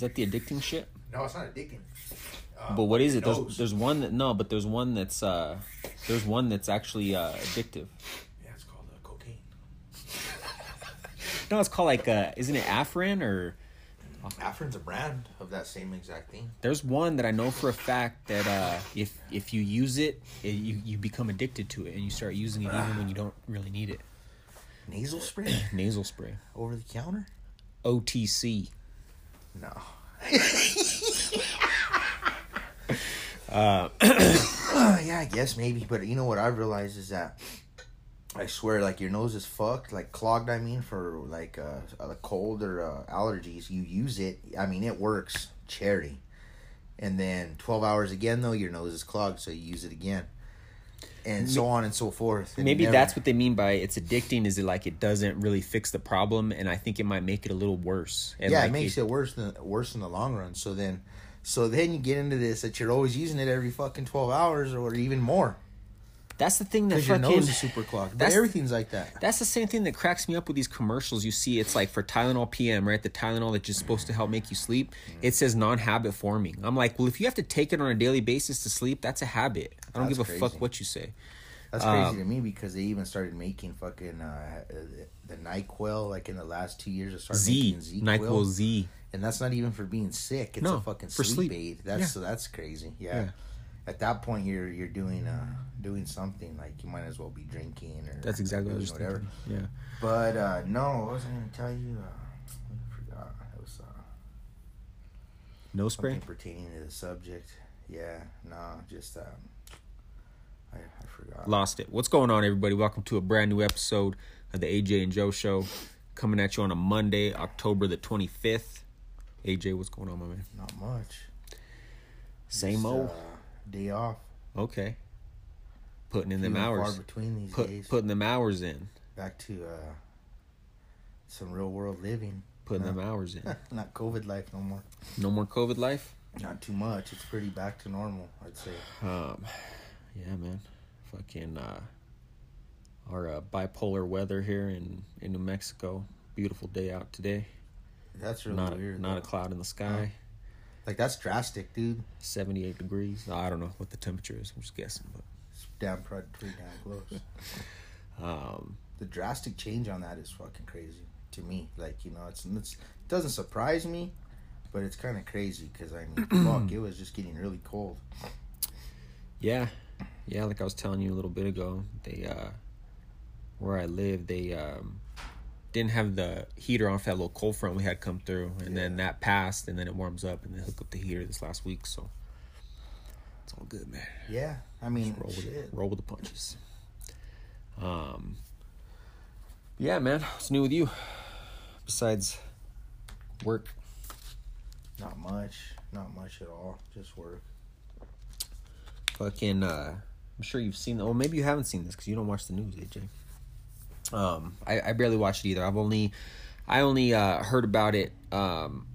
Is that the addicting shit? No, it's not addicting. Uh, But what is it? There's, there's one that no, but there's one that's uh, there's one that's actually uh, addictive. Yeah, it's called uh, cocaine. No, it's called like uh, isn't it Afrin or Afrin's a brand of that same exact thing. there's one that I know for a fact that uh, if if you use it, it, you you become addicted to it and you start using it even when you don't really need it. Nasal spray Nasal spray, over the counter? OTC. No. Uh, yeah, I guess maybe, but you know what I realized is that I swear, like your nose is fucked, like clogged. I mean, for like uh, a cold or uh, allergies, you use it. I mean, it works cherry, and then twelve hours again though, your nose is clogged, so you use it again, and so on and so forth. And Maybe never- that's what they mean by it's addicting. Is it like it doesn't really fix the problem, and I think it might make it a little worse. And yeah, like it makes it worse than worse in the long run. So then, so then you get into this that you're always using it every fucking twelve hours or even more That's the thing that because your fucking. nose is super clogged. That's- everything's like that. That's the same thing that cracks me up with these commercials. You see, it's like for Tylenol PM, right? The Tylenol that's just supposed to help make you sleep. It says non-habit forming. I'm like, well, if you have to take it on a daily basis to sleep, that's a habit. I don't That's give a crazy. fuck what you say. That's crazy Um, to me because they even started making fucking uh, the Nyquil like in the last two years. They started Z, making Z Nyquil Z. and that's not even for being sick. It's No, a fucking for sleep, sleep. aid. That's Yeah. so that's crazy. Yeah. Yeah. At that point, you're you're doing uh doing something like you might as well be drinking or That's exactly what I was whatever. thinking. Yeah. But uh no, I wasn't gonna tell you. Uh, I forgot. It was uh, No spray. pertaining to the subject. Yeah. No, just um, I, I forgot. Lost it. What's going on, everybody? Welcome to a brand new episode of the AJ and Joe Show, coming at you on a Monday, October the 25th. AJ, what's going on, my man? Not much. Same Just, old. uh, day off. Okay. Putting in Few them hours. Far between these Put, days. putting them hours in. Back to uh, some real world living. Putting them hours in. Not COVID life no more. No more COVID life. Not too much. It's pretty back to normal. I'd say. Um, yeah, man. Fucking uh, our uh, bipolar weather here in in New Mexico. Beautiful day out today. That's really not weird. not a cloud in the sky. Like that's drastic, dude. Seventy eight degrees. I don't know what the temperature is. I'm just guessing, but It's damn pretty, pretty damn close. um, the drastic change on that is fucking crazy to me. Like you know, it's, it's it doesn't surprise me, but it's kind of crazy because I mean, fuck, it was just getting really cold. yeah, yeah. Like I was telling you a little bit ago, they uh, where I live, they um, didn't have the heater on for that little cold front we had come through, and then that passed, and then it warms up, and they hook up the heater this last week, so it's all good, man. Yeah, I mean, roll with roll with the punches. Um, yeah, man. What's new with you? Besides work, Not much. Not much at all. Just work. fucking. Uh, I'm sure you've seen. Well, maybe you haven't seen this because you don't watch the news, AJ. Um, I, I barely watch it either. I've only, I only uh, heard about it. Um,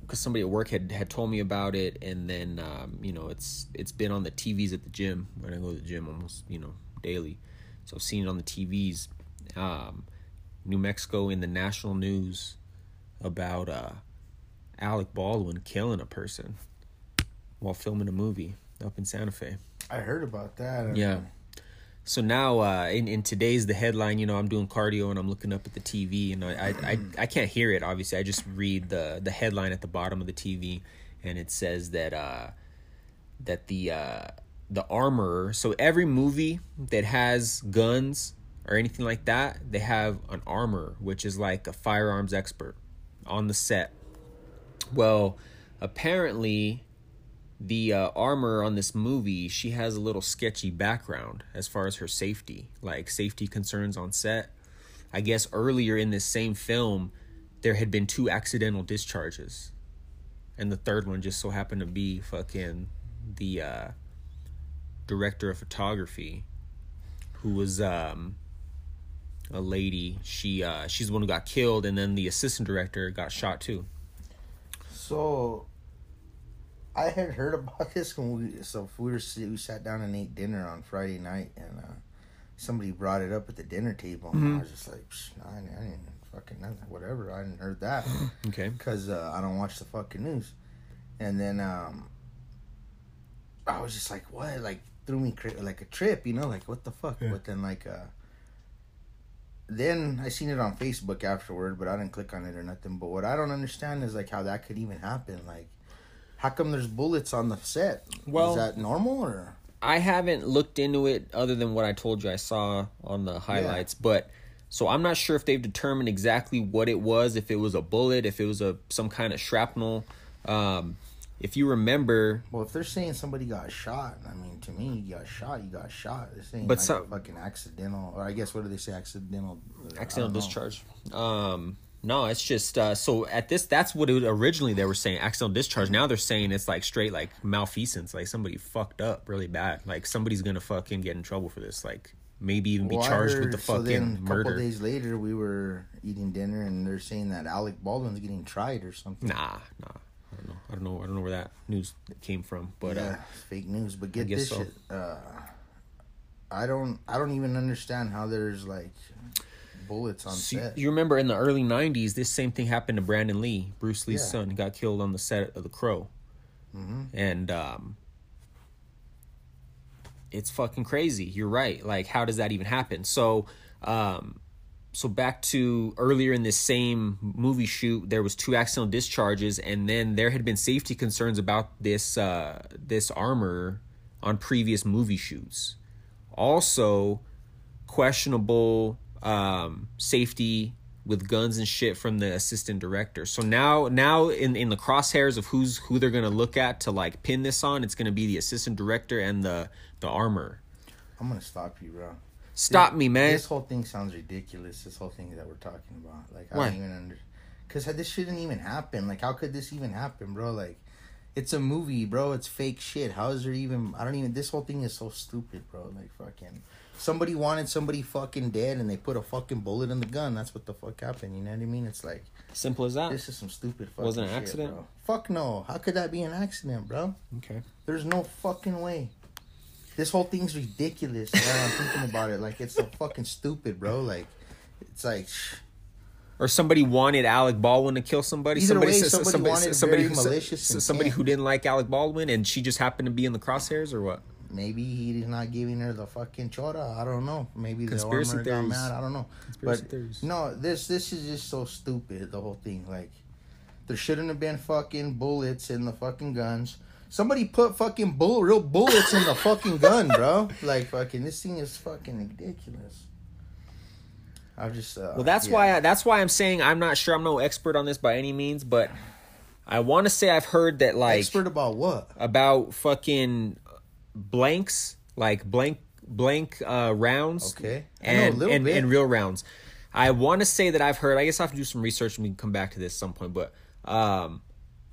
because somebody at work had had told me about it, and then um, you know it's it's been on the TVs at the gym when I go to the gym almost you know daily, so I've seen it on the TVs. Um, New Mexico in the national news about uh, Alec Baldwin killing a person while filming a movie up in Santa Fe. I heard about that. Yeah. So now, uh, in in today's the headline, you know, I'm doing cardio and I'm looking up at the TV, and I I, I, I can't hear it. Obviously, I just read the the headline at the bottom of the TV, and it says that uh, that the uh, the armorer. So every movie that has guns or anything like that, they have an armorer, which is like a firearms expert on the set. Well, apparently the uh, armor on this movie, she has a little sketchy background as far as her safety, like safety concerns on set. I guess earlier in this same film, there had been two accidental discharges, and the third one just so happened to be fucking the uh, director of photography, who was um, a lady. She uh, she's the one who got killed, and then the assistant director got shot too. So, I had heard about this when we so we were we sat down and ate dinner on Friday night, and uh, somebody brought it up at the dinner table, and I was just like, Psh, I, I didn't fucking nothing, whatever. I hadn't heard that Okay. because uh, I don't watch the fucking news. And then um, I was just like, what? Like threw me cra- like a trip, you know? Like what the fuck? Yeah. But then like uh, then I seen it on Facebook afterward, but I didn't click on it or nothing. But what I don't understand is like how that could even happen. Like, how come there's bullets on the set? Well- is that normal or? I haven't looked into it other than what I told you I saw on the highlights, but so I'm not sure if they've determined exactly what it was, if it was a bullet, if it was a some kind of shrapnel. Um, if you remember, Well, if they're saying somebody got shot, I mean, to me, you got shot, you got shot. This ain't But like some- a fucking accidental, or I guess what do they say, accidental? Accidental discharge. Um, no, it's just uh, so at this. That's what it originally they were saying accidental discharge. Now they're saying it's like straight like malfeasance, like somebody fucked up really bad. Like somebody's gonna fucking get in trouble for this. Like maybe even be Well, charged with heard- the so fucking then a murder. couple days later, we were eating dinner, and they're saying that Alec Baldwin's getting tried or something. Nah, nah. I don't know. I don't know. I don't know where that news came from. But yeah, uh, fake news. But get this so. shit. Uh, I don't. I don't even understand how there's like bullets on so you, set. you remember in the early '90s, this same thing happened to Brandon Lee, Bruce Lee's Yeah. son. He got killed on the set of The Crow, Mhm. and um, it's fucking crazy. You're right. Like, how does that even happen? So, um, so back to earlier in this same movie shoot, there was two accidental discharges, and then there had been safety concerns about this uh, this armor on previous movie shoots. Also, questionable um, safety with guns and shit from the assistant director. So now, now in in the crosshairs of who's who they're gonna look at to like pin this on, it's gonna be the assistant director and the the armor. I'm gonna stop you, bro. Stop me, man. This whole thing sounds ridiculous. This whole thing that we're talking about, like, I don't even under, because this shouldn't even happen. Like, how could this even happen, bro? Like, it's a movie, bro. It's fake shit. How is there even? I don't even. This whole thing is so stupid, bro. Like, fucking. Somebody wanted somebody fucking dead, and they put a fucking bullet in the gun. That's what the fuck happened. You know what I mean? It's like Simple as that. this is some stupid. Fucking Was it an shit, accident? bro. Fuck no. How could that be an accident, bro? Okay. There's no fucking way. This whole thing's ridiculous. Now I'm thinking about it. Like it's so fucking stupid, bro. Like it's like shh. Or somebody wanted Alec Baldwin to kill somebody. Either somebody way, somebody wanted somebody, very who- malicious somebody who didn't like Alec Baldwin, and she just happened to be in the crosshairs, or what? Maybe he's not giving her the fucking chora. I don't know. Maybe the Conspiracy armor got mad. I don't know. Conspiracy but theories. no, this this is just so stupid. The whole thing. Like there shouldn't have been fucking bullets in the fucking guns. Somebody put fucking bull real bullets in the fucking gun, bro. Like fucking this thing is fucking ridiculous. I'm just uh, Well, that's yeah. why I, that's why I'm saying I'm not sure. I'm no expert on this by any means, but I want to say I've heard that like expert about what? about fucking blanks, like blank blank uh, rounds. Okay. And and, bit. and real rounds. I want to say that I've heard. I guess I have to do some research and we can come back to this some point. But um,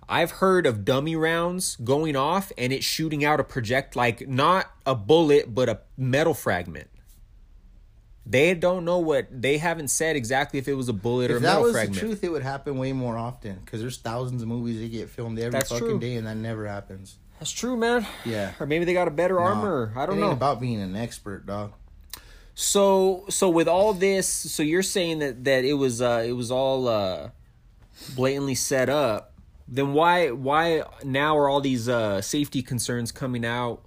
I've heard of dummy rounds going off and it shooting out a project like not a bullet but a metal fragment. They don't know what they haven't said exactly if it was a bullet or a If that metal was fragment. the truth, it would happen way more often. Because there's thousands of movies that get filmed every That's fucking true. day, and that never happens. That's true, man. Yeah. Or maybe they got a better armor. I don't it know. ain't about being an expert, dog. So so with all this, so you're saying that that it was uh it was all uh blatantly set up. Then why why now are all these uh safety concerns coming out?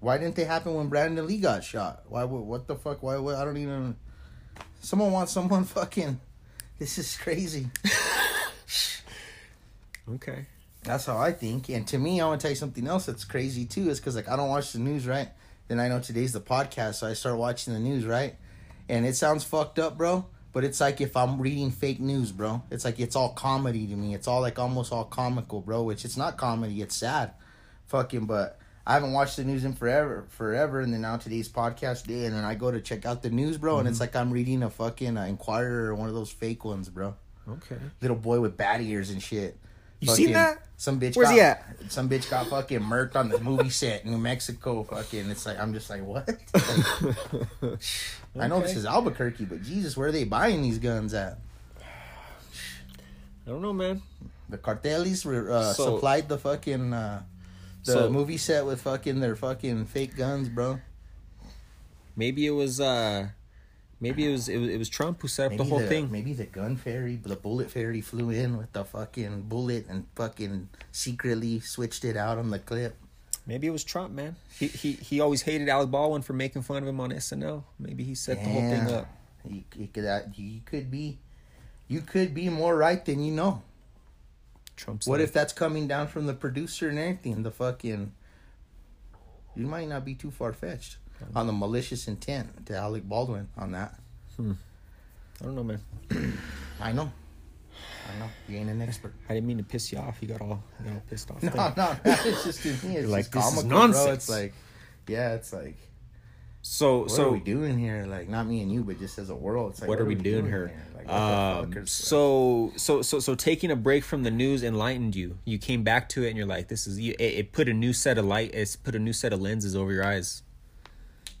Why didn't they happen when Brandon Lee got shot? Why? What the fuck? Why? would I don't even. Someone wants someone fucking. This is crazy. Okay. That's how I think. And to me, I want to tell you something else that's crazy too. Is because like I don't watch the news, right? Then I know today's the podcast, so I start watching the news, right? And it sounds fucked up, bro. But it's like if I'm reading fake news, bro. It's like it's all comedy to me. It's all like almost all comical, bro. Which it's not comedy. It's sad, fucking. But I haven't watched the news in forever, forever. And then now today's podcast day, and then I go to check out the news, bro. And it's like I'm reading a fucking uh, Inquirer or one of those fake ones, bro Okay. little boy with bat ears and shit. You seen that? Some bitch. Where's got, he at? Some bitch got fucking murked on the movie set in New Mexico. Fucking, it's like I'm just like what? Like, I know this is Albuquerque, but Jesus, where are they buying these guns at? I don't know, man. The cartelis were, uh, So- supplied the fucking uh, the So- movie set with fucking their fucking fake guns, bro. Maybe it was uh maybe it was it was, it was Trump who set up Maybe the whole thing. Maybe the gun fairy, the bullet fairy flew in with the fucking bullet and fucking secretly switched it out on the clip. Maybe it was Trump, man. He he he always hated Alec Baldwin for making fun of him on SNL. Maybe he set the whole thing Yeah. up. You, you could uh, you could be, you could be more right than you know. Trump's What like, if that's coming down from the producer and everything? The fucking. You might not be too far fetched on the malicious intent to Alec Baldwin on that. I don't know, man. I know. I know. You ain't an expert. I didn't mean to piss you off. You got all you got all pissed off. No, there. no, it's just to me. It's like, just "This is comical, bro. nonsense." It's like, yeah, it's like, So what so are we doing here? Like, not me and you, but just as a world. It's like, what are we doing here? Like, Um, so so so so taking a break from the news enlightened you. You came back to it and you're like, this is you- it, it put a new set of light. It's put a new set of lenses over your eyes.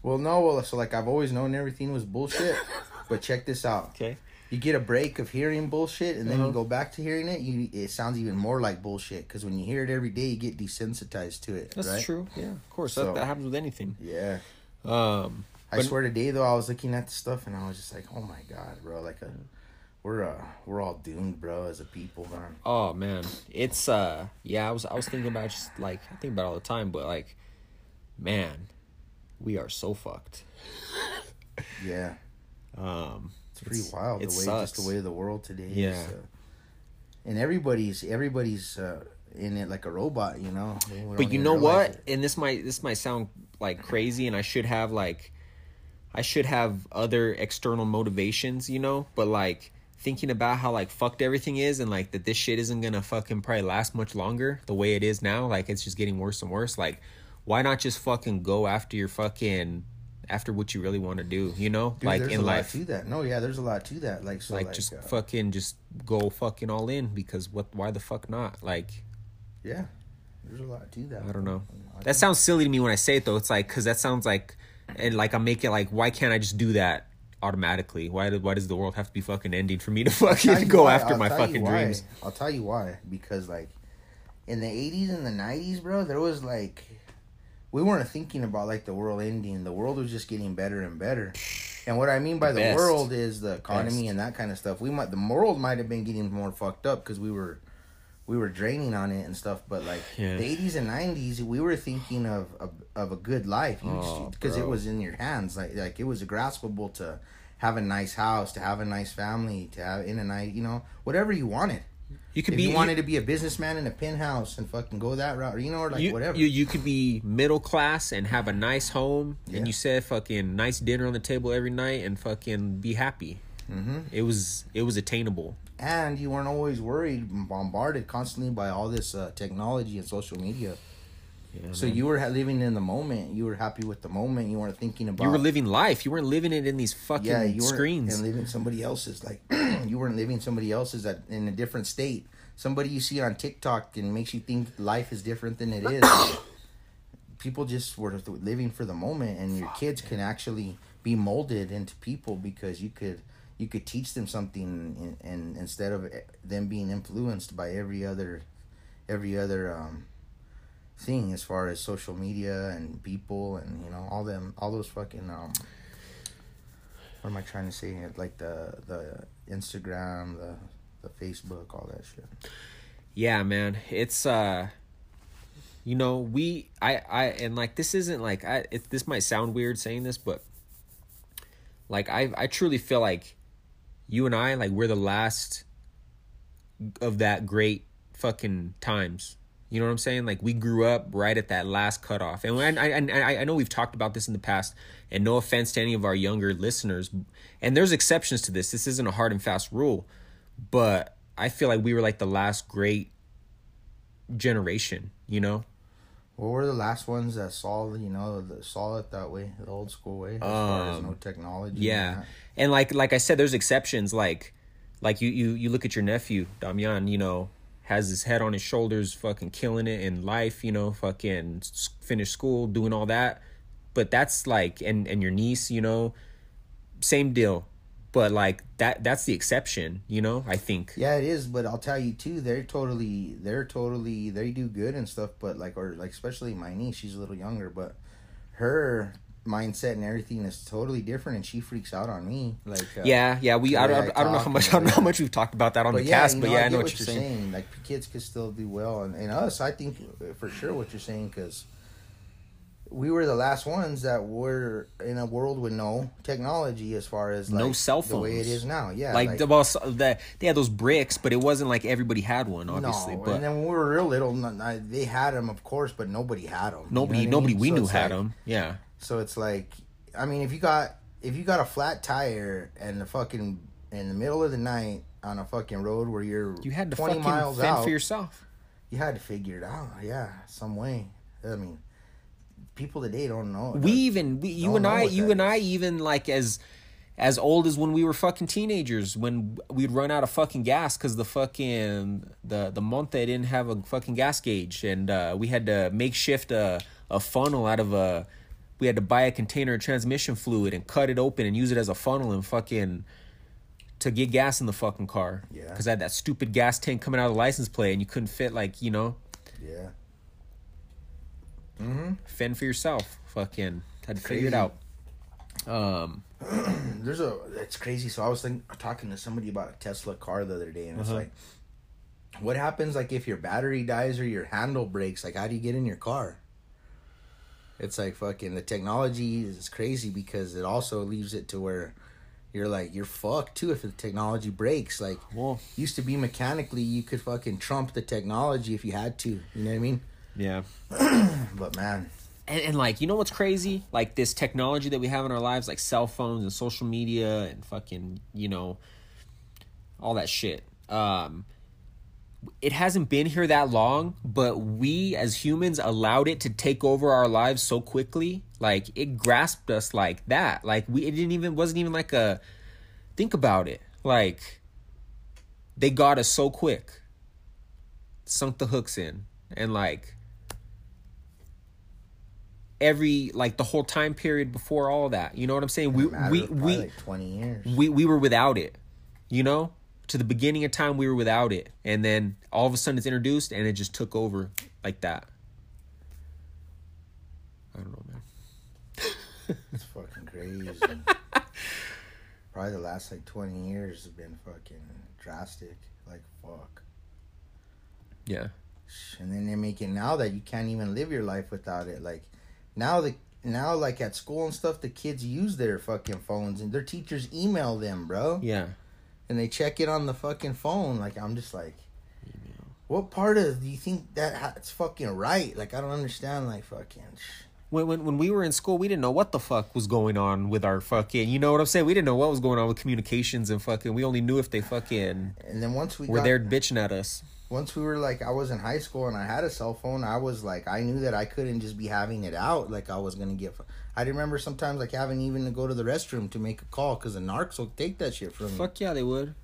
Well, no, well, so like I've always known everything was bullshit, but check this out. Okay. You get a break of hearing bullshit, and then Uh-huh. you go back to hearing it. You it sounds even more like bullshit because when you hear it every day, you get desensitized to it. That's right? true. Yeah, of course. So- that, that happens with anything. Yeah, Um, I But- swear today though, I was looking at the stuff and I was just like, oh my god, bro, like a, we're uh we're all doomed, bro, as a people, man. oh man, it's uh, yeah. I was I was thinking about just like I think about it all the time, but like, man, we are so fucked. Yeah, Um, it's pretty It's- wild it the way sucks. just the way of the world today. Yeah. is, uh, and everybody's everybody's uh, in it like a robot, you know. But you know what? it. And this might this might sound like crazy, and I should have like, I should have other external motivations, you know. But like thinking about how like fucked everything is, and like that this shit isn't gonna fucking probably last much longer the way it is now. Like it's just getting worse and worse. Like, why not just fucking go after your fucking after what you really want to do? You know, Dude, like in a life. lot to that. No, yeah, there's a lot to that. Like so, like, like, just uh, fucking just go fucking all in because what why the fuck not like yeah, there's a lot to that. I don't know. I That sounds silly to me when I say it though. It's like because that sounds like, and like I'm making like, why can't I just do that automatically? Why do, why does the world have to be fucking ending for me to fucking go why. after I'll my fucking dreams? I'll tell you why. Because like in the '80s and the '90s, bro, there was like we weren't thinking about like the world ending. The world was just getting better and better. And what I mean by the, Best. world is the economy Best. and that kind of stuff. We might the world might have been getting more fucked up because we were we were draining on it and stuff. But like Yeah. the '80s and '90s, we were thinking of of, of a good life Oh, because it was in your hands. Like like it was graspable to have a nice house, to have a nice family, to have in a nice you know whatever you wanted. You could if be you wanted to be a businessman in a penthouse and fucking go that route, or, you know, or like you, whatever. you you could be middle class and have a nice home, Yeah. and you said fucking nice dinner on the table every night and fucking be happy. hmm It was it was attainable. And you weren't always worried, bombarded constantly by all this uh, technology and social media. Yeah, So man. you were ha- living in the moment. You were happy with the moment. You weren't thinking about. you were living life. You weren't living it in these fucking yeah, you screens. and living somebody else's. Like you weren't living somebody else's at, in a different state. Somebody you see on TikTok and makes you think life is different than it is. people just were living for the moment, and your kids can actually be molded into people because you could you could teach them something, and, and instead of them being influenced by every other every other um, thing as far as social media and people and you know all them all those fucking um what am I trying to say like the the Instagram the the Facebook all that shit. Yeah man. It's uh you know we i i and like this isn't like i it, this might sound weird saying this but like i i truly feel like you and i like we're the last of that great fucking times you know what i'm saying like we grew up right at that last cutoff and I, I, I, I know we've talked about this in the past and no offense to any of our younger listeners and there's exceptions to this this isn't a hard and fast rule but I feel like we were like the last great generation, you know? well we're the last ones that saw you know the, saw it that way the old school way as far as um, no technology Yeah. that. And like like I said, there's exceptions. Like like you you you look at your nephew, Damian, you know, has his head on his shoulders, fucking killing it in life, you know, fucking finish school, doing all that. But that's like and and your niece, you know, same deal. But like that that's the exception, you know, I think. Yeah, it is, but I'll tell you too. They're totally, they're totally, they do good and stuff. But like, or like, especially my niece, she's a little younger, but her, mindset and everything is totally different, and she freaks out on me. Like, uh, yeah, yeah. We I, the way don't, I don't know how much I don't know how much we've talked about that on But the yeah, cast, you but yeah, I, get know what you're saying. Like kids could still do well, and, and us, I think uh, for sure what you're saying because we were the last ones that were in a world with no technology as far as like No cell phones the way it is now. Yeah, like, the well, so- the, they had those bricks, but it wasn't like everybody had one, obviously. no, but and then when we were real little, they had them, of course, but nobody had them. nobody, nobody we knew had them. Yeah, So it's like, I mean, if you got if you got a flat tire and the fucking in the middle of the night on a fucking road where you're you had to twenty fucking miles fend out, for yourself. you had to figure it out. Yeah, some way. I mean, people today don't know. We even we, you and I, you and I, even like as as old as when we were fucking teenagers, when we'd run out of fucking gas because the fucking the the month they didn't have a fucking gas gauge, and uh, we had to makeshift a a funnel out of a. We had to buy a container of transmission fluid and cut it open and use it as a funnel and fucking to get gas in the fucking car. Yeah. Because I had that stupid gas tank coming out of the license plate and you couldn't fit like you know yeah. Mm-hmm. fend for yourself. Fucking had to figure it out. Um. There's a. It's crazy. So I was think, talking to somebody about a Tesla car the other day, and it's Uh-huh. like, what happens like if your battery dies or your handle breaks? Like, how do you get in your car? It's like fucking the technology is crazy because it also leaves it to where you're like you're fucked too if the technology breaks. Like Well, used to be mechanically you could fucking trump the technology if you had to. You know what I mean? yeah. But man, And, and like, you know what's crazy? Like this technology that we have in our lives, like cell phones and social media and fucking, you know, all that shit. Um, it hasn't been here that long, but we as humans allowed it to take over our lives so quickly. Like it grasped us like that. Like we, it didn't even wasn't even like a. Think about it. Like they got us so quick. Sunk the hooks in and like every like the whole time period before all that. You know what I'm saying? We we we like twenty years. we we were without it. You know? To the beginning of time we were without it. And then all of a sudden it's introduced and it just took over like that. I don't know, man. It's fucking crazy. Probably the last like twenty years have been fucking drastic. Like fuck. Yeah. And then they're making now that you can't even live your life without it. Like now the now like at school and stuff, the kids use their fucking phones and their teachers email them, bro. Yeah. And they check it on the fucking phone. Like I'm just like, what part of do you think that ha- it's fucking right? Like I don't understand. Like fucking. sh- When, when when we were in school, we didn't know what the fuck was going on with our fucking. You know what I'm saying? We didn't know what was going on with communications and fucking. We only knew if they fucking And then once we were got, there bitching at us. Once we were like I was in high school and I had a cell phone, I was like I knew that I couldn't just be having it out like I was gonna get. I remember sometimes like having even to go to the restroom to make a call because the narcs will take that shit from me. Fuck yeah, they would.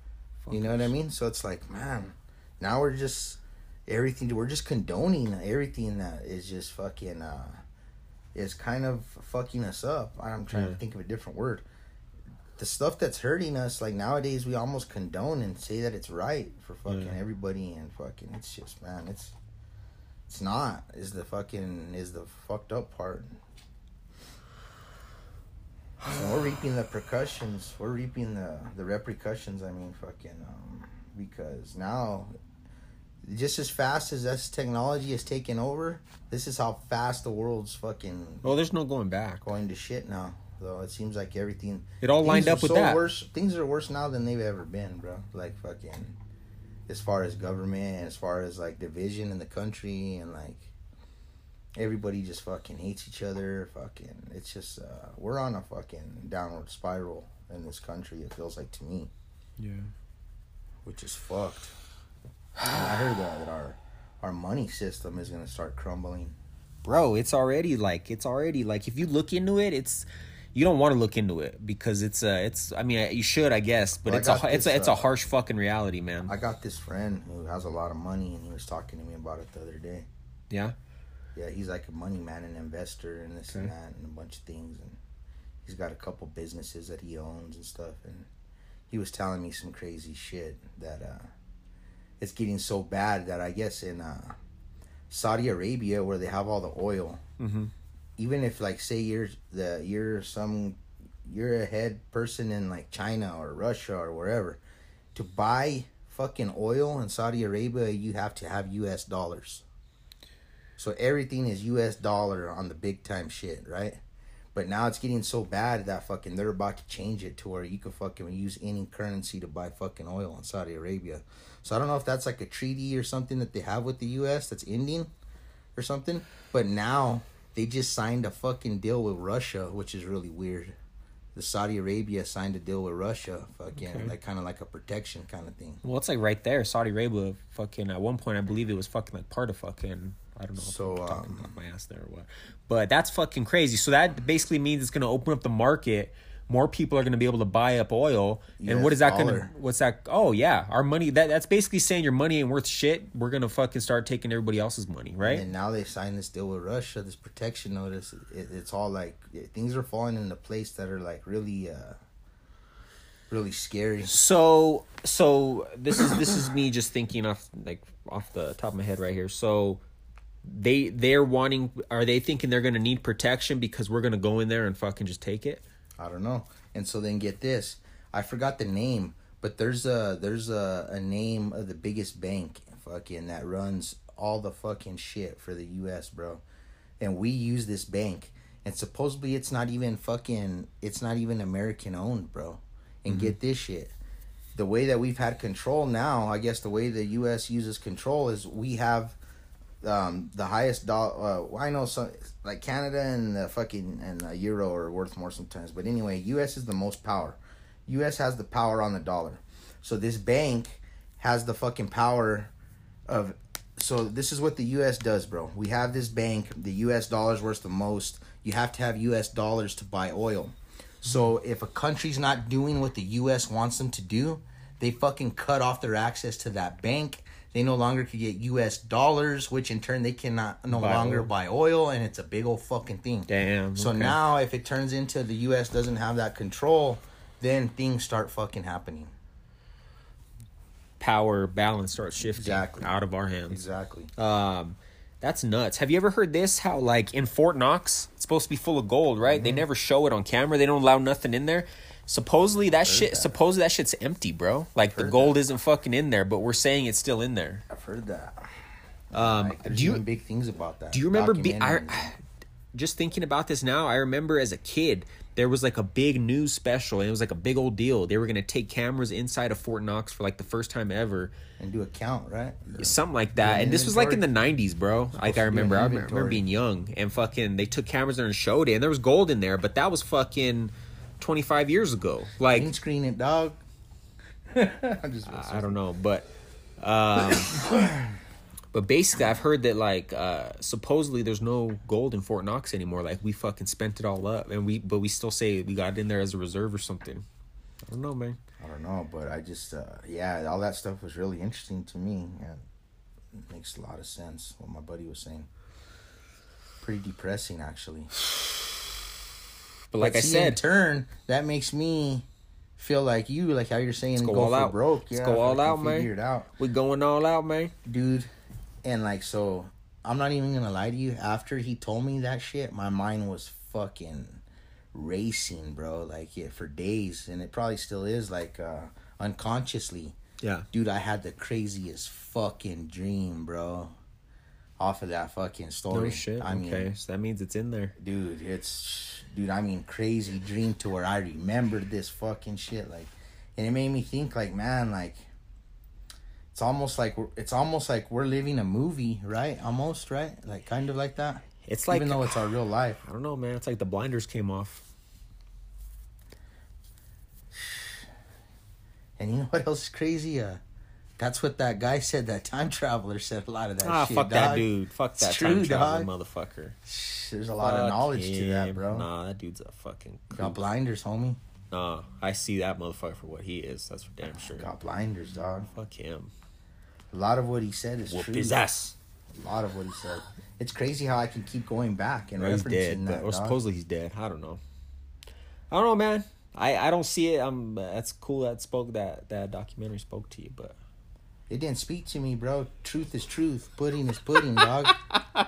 You know what I mean? So it's like, man, now we're just everything. We're just condoning everything that is just fucking uh, is kind of fucking us up. I'm trying to think of a different word. The stuff that's hurting us, like nowadays, we almost condone and say that it's right for fucking Yeah. everybody, and fucking, it's just man, it's it's not. Is the fucking is the fucked up part. So we're reaping the percussions. We're reaping the the repercussions. I mean, fucking, um, because now, just as fast as this technology has taken over, this is how fast the world's fucking Oh, there's no going back. going to shit now. Though it seems like everything. It all lined up with so that. Worse, things are worse now than they've ever been, bro. Like fucking, as far as government, as far as like division in the country, and like everybody just fucking hates each other. Fucking, it's just uh, we're on a fucking downward spiral in this country. It feels like to me, Yeah. which is fucked. I heard that, that our our money system is gonna start crumbling. bro it's already like it's already like if you look into it it's you don't want to look into it because it's a it's i mean you should i guess but Well, it's a got it's a it's a uh, harsh fucking reality man I got this friend who has a lot of money, and he was talking to me about it the other day. yeah Yeah, he's like a money man, an investor, and this and that, and a bunch of things. And he's got a couple businesses that he owns and stuff. And he was telling me some crazy shit that uh, it's getting so bad that I guess in uh, Saudi Arabia, where they have all the oil, mm-hmm. Even if like say you're the you're some you're a head person in like China or Russia or wherever, to buy fucking oil in Saudi Arabia, you have to have U.S. dollars. So everything is U.S. dollar on the big time shit, right? But now it's getting so bad that fucking they're about to change it to where you can fucking use any currency to buy fucking oil in Saudi Arabia. So I don't know if that's like a treaty or something that they have with the U.S. that's ending or something. But now they just signed a fucking deal with Russia, which is really weird. The Saudi Arabia signed a deal with Russia, fucking Okay. like kind of like a protection kind of thing. Well, it's like right there, Saudi Arabia. Fucking at one point, I believe it was fucking like part of fucking. I don't know. So, if I'm talking um, my ass there or what, but that's fucking crazy. So that basically means it's gonna open up the market. More people are gonna be able to buy up oil, and what US is that gonna? What's that? Oh yeah, our money. That that's basically saying your money ain't worth shit. We're gonna fucking start taking everybody else's money, right? And now they signed this deal with Russia, this protection notice. It, it's all like things are falling into place that are like really, uh really scary. So so this is this is me just thinking off like off the top of my head right here. So they they're wanting are they thinking they're gonna need protection because we're gonna go in there and fucking just take it? I don't know. And so then get this. I forgot the name, but there's a there's a, a name of the biggest bank fucking that runs all the fucking shit for the US, bro. And we use this bank. And supposedly it's not even fucking it's not even American owned, bro. And mm-hmm. get this shit. The way that we've had control now, I guess the way the US uses control is we have um, the highest dollar. Uh, I know some like Canada and the fucking and the euro are worth more sometimes, but anyway, U.S. is the most power. U.S. has the power on the dollar, so this bank has the fucking power of. So this is what the U.S. does, bro. We have this bank. The U.S. dollar's worth the most. You have to have U.S. dollars to buy oil. So if a country's not doing what the U.S. wants them to do, they fucking cut off their access to that bank. They no longer can get U.S. dollars, which in turn they cannot no Buy longer oil. buy oil, and it's a big old fucking thing. Damn. So okay. now, if it turns into the U.S. doesn't have that control, then things start fucking happening. power balance starts shifting Exactly. out of our hands. Exactly. Um, that's nuts. Have you ever heard this? How like in Fort Knox, it's supposed to be full of gold, right? Mm-hmm. They never show it on camera. They don't allow nothing in there. Supposedly that shit. that. Supposedly that shit's empty, bro. Like the gold isn't fucking in there, but we're saying it's still in there. I've heard that. Um, Like, do you big things about that. do you remember? Be, I, just thinking about this now, I remember as a kid there was like a big news special, and it was like a big old deal. They were gonna take cameras inside of Fort Knox for like the first time ever. and do a count, right? something like that. an And this was like in the '90s, bro. Like I remember, I remember being young and fucking. They took cameras there and showed it, and there was gold in there, but that was fucking 25 years ago. Like Green screen it, dog. I'm just I don't know, but um, but basically, I've heard that like uh, supposedly there's no gold in Fort Knox anymore. Like we fucking spent it all up, and we but we still say we got it in there as a reserve or something. I don't know, man. I don't know, but I just uh, yeah, all that stuff was really interesting to me. Yeah, it makes a lot of sense what my buddy was saying. Pretty depressing, actually. But like But I see, in said, turn that makes me feel like you, like how you're saying, go go, all out. broke. Let's yeah, go all out, man. Figure it out, we going all out, man. dude. And like so, I'm not even gonna lie to you. After he told me that shit, my mind was fucking racing, bro. Like yeah, for days, and it probably still is. Like uh unconsciously. Yeah. Dude, I had the craziest fucking dream, bro. Off of that fucking story. No shit. I mean, okay, so that means it's in there. dude, it's dude, I mean crazy dream to where I remembered this fucking shit like and it made me think like, man, like it's almost like we're, it's almost like we're living a movie, right? Almost, right? Like kind of like that. It's like Even though it's our real life. I don't know, man. It's like the blinders came off. And you know what else is crazy? Uh that's what that guy said. That time traveler said a lot of that ah, shit. fuck that dude. Fuck that true, time travel dog. motherfucker. There's a lot of Fuck knowledge to that, bro. Nah, that dude's a fucking. Got blinders, homie. Nah, I see that motherfucker for what he is. That's for damn sure. Got blinders, dog. Fuck him. A lot of what he said is Whoop true. his ass. A lot of what he said. It's crazy how I can keep going back and referencing dead, that. or dog. supposedly he's dead. I don't know. I don't know, man. I, I don't see it. Um, that's cool that spoke that that documentary spoke to you, but It didn't speak to me, bro. Truth is truth. Pudding is pudding, dog.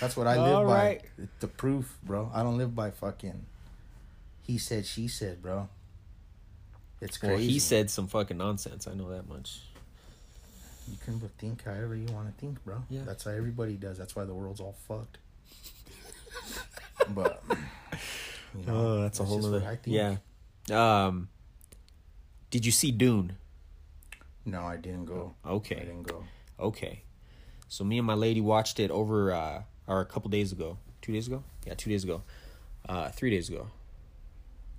That's what I live All by. right. The proof, bro. I don't live by fucking. He said, she said, bro. It's crazy. Well, he said some fucking nonsense. I know that much. You can think however you want to think, bro. Yeah. That's how everybody does. That's why the world's all fucked. but you know, Oh, that's a whole just other. what I think. Yeah. Um. Did you see Dune? No, I didn't go. Okay. I didn't go. Okay. So me and my lady watched it over uh or a couple days ago. Two days ago? Yeah, two days ago. Uh three days ago.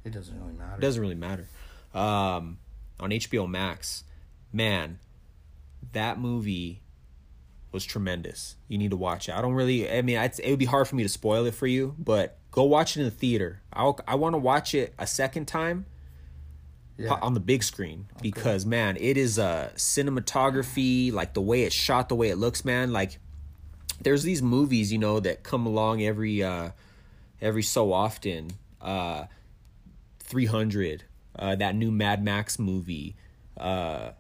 It doesn't really matter. It doesn't really matter. Um on HBO Max. Man, that movie was tremendous. You need to watch it. I don't really I mean it's, it would be hard for me to spoil it for you, but go watch it in the theater. I I want to watch it a second time Yeah. on the big screen because man it is uh cinematography like the way it's shot the way it looks man like there's these movies you know that come along every uh every so often uh 300 uh that new mad max movie uh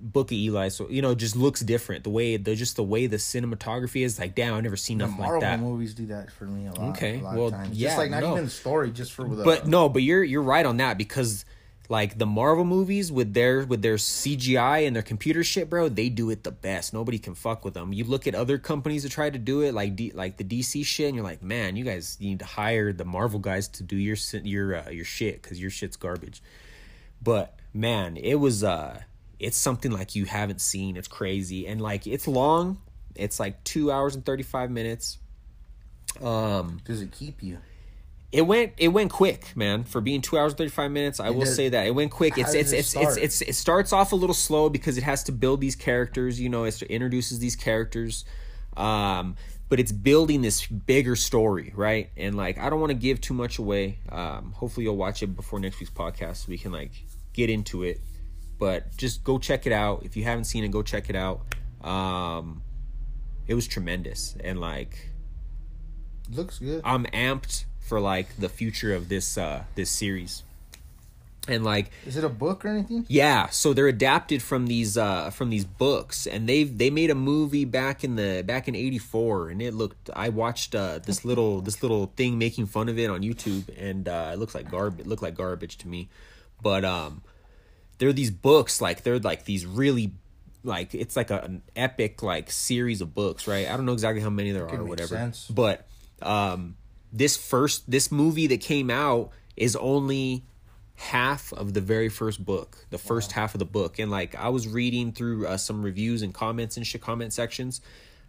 book of eli so you know just looks different the way the just the way the cinematography is like damn i've never seen nothing Marvel like that movies do that for me a lot. Okay, a lot well, of times. yeah, just like not no. even the story, just for the. but no but you're you're right on that because like the marvel movies with their with their cgi and their computer shit bro they do it the best. Nobody can fuck with them. You look at other companies that try to do it like D, like the dc shit and you're like man you guys need to hire the marvel guys to do your your uh, your shit because your shit's garbage. But man it was uh it's something like you haven't seen. It's crazy. And like it's long. It's like two hours and 35 minutes. Um does it keep you? It went it went quick, man. For being two hours thirty five minutes, I will does- say that it went quick. It's it's it it's, it's it's it starts off a little slow because it has to build these characters. You know, it introduces these characters, um, but it's building this bigger story, right? And like, I don't want to give too much away. Um, hopefully, you'll watch it before next week's podcast so we can like get into it. But just go check it out if you haven't seen it. Go check it out. Um, it was tremendous and like Looks good. I'm amped for like the future of this uh this series. And like Is it a book or anything? yeah, so they're adapted from these uh from these books and they've they made a movie back in the back in 84 and it looked I watched uh this little this little thing making fun of it on YouTube and uh it looks like garbage it looked like garbage to me. But um they're these books like they're like these really like it's like a, an epic like series of books, right? I don't know exactly how many there are or whatever. sense. But um this first this movie that came out is only half of the very first book the first half of the book. And like i was reading through uh, some reviews and comments and shit comment sections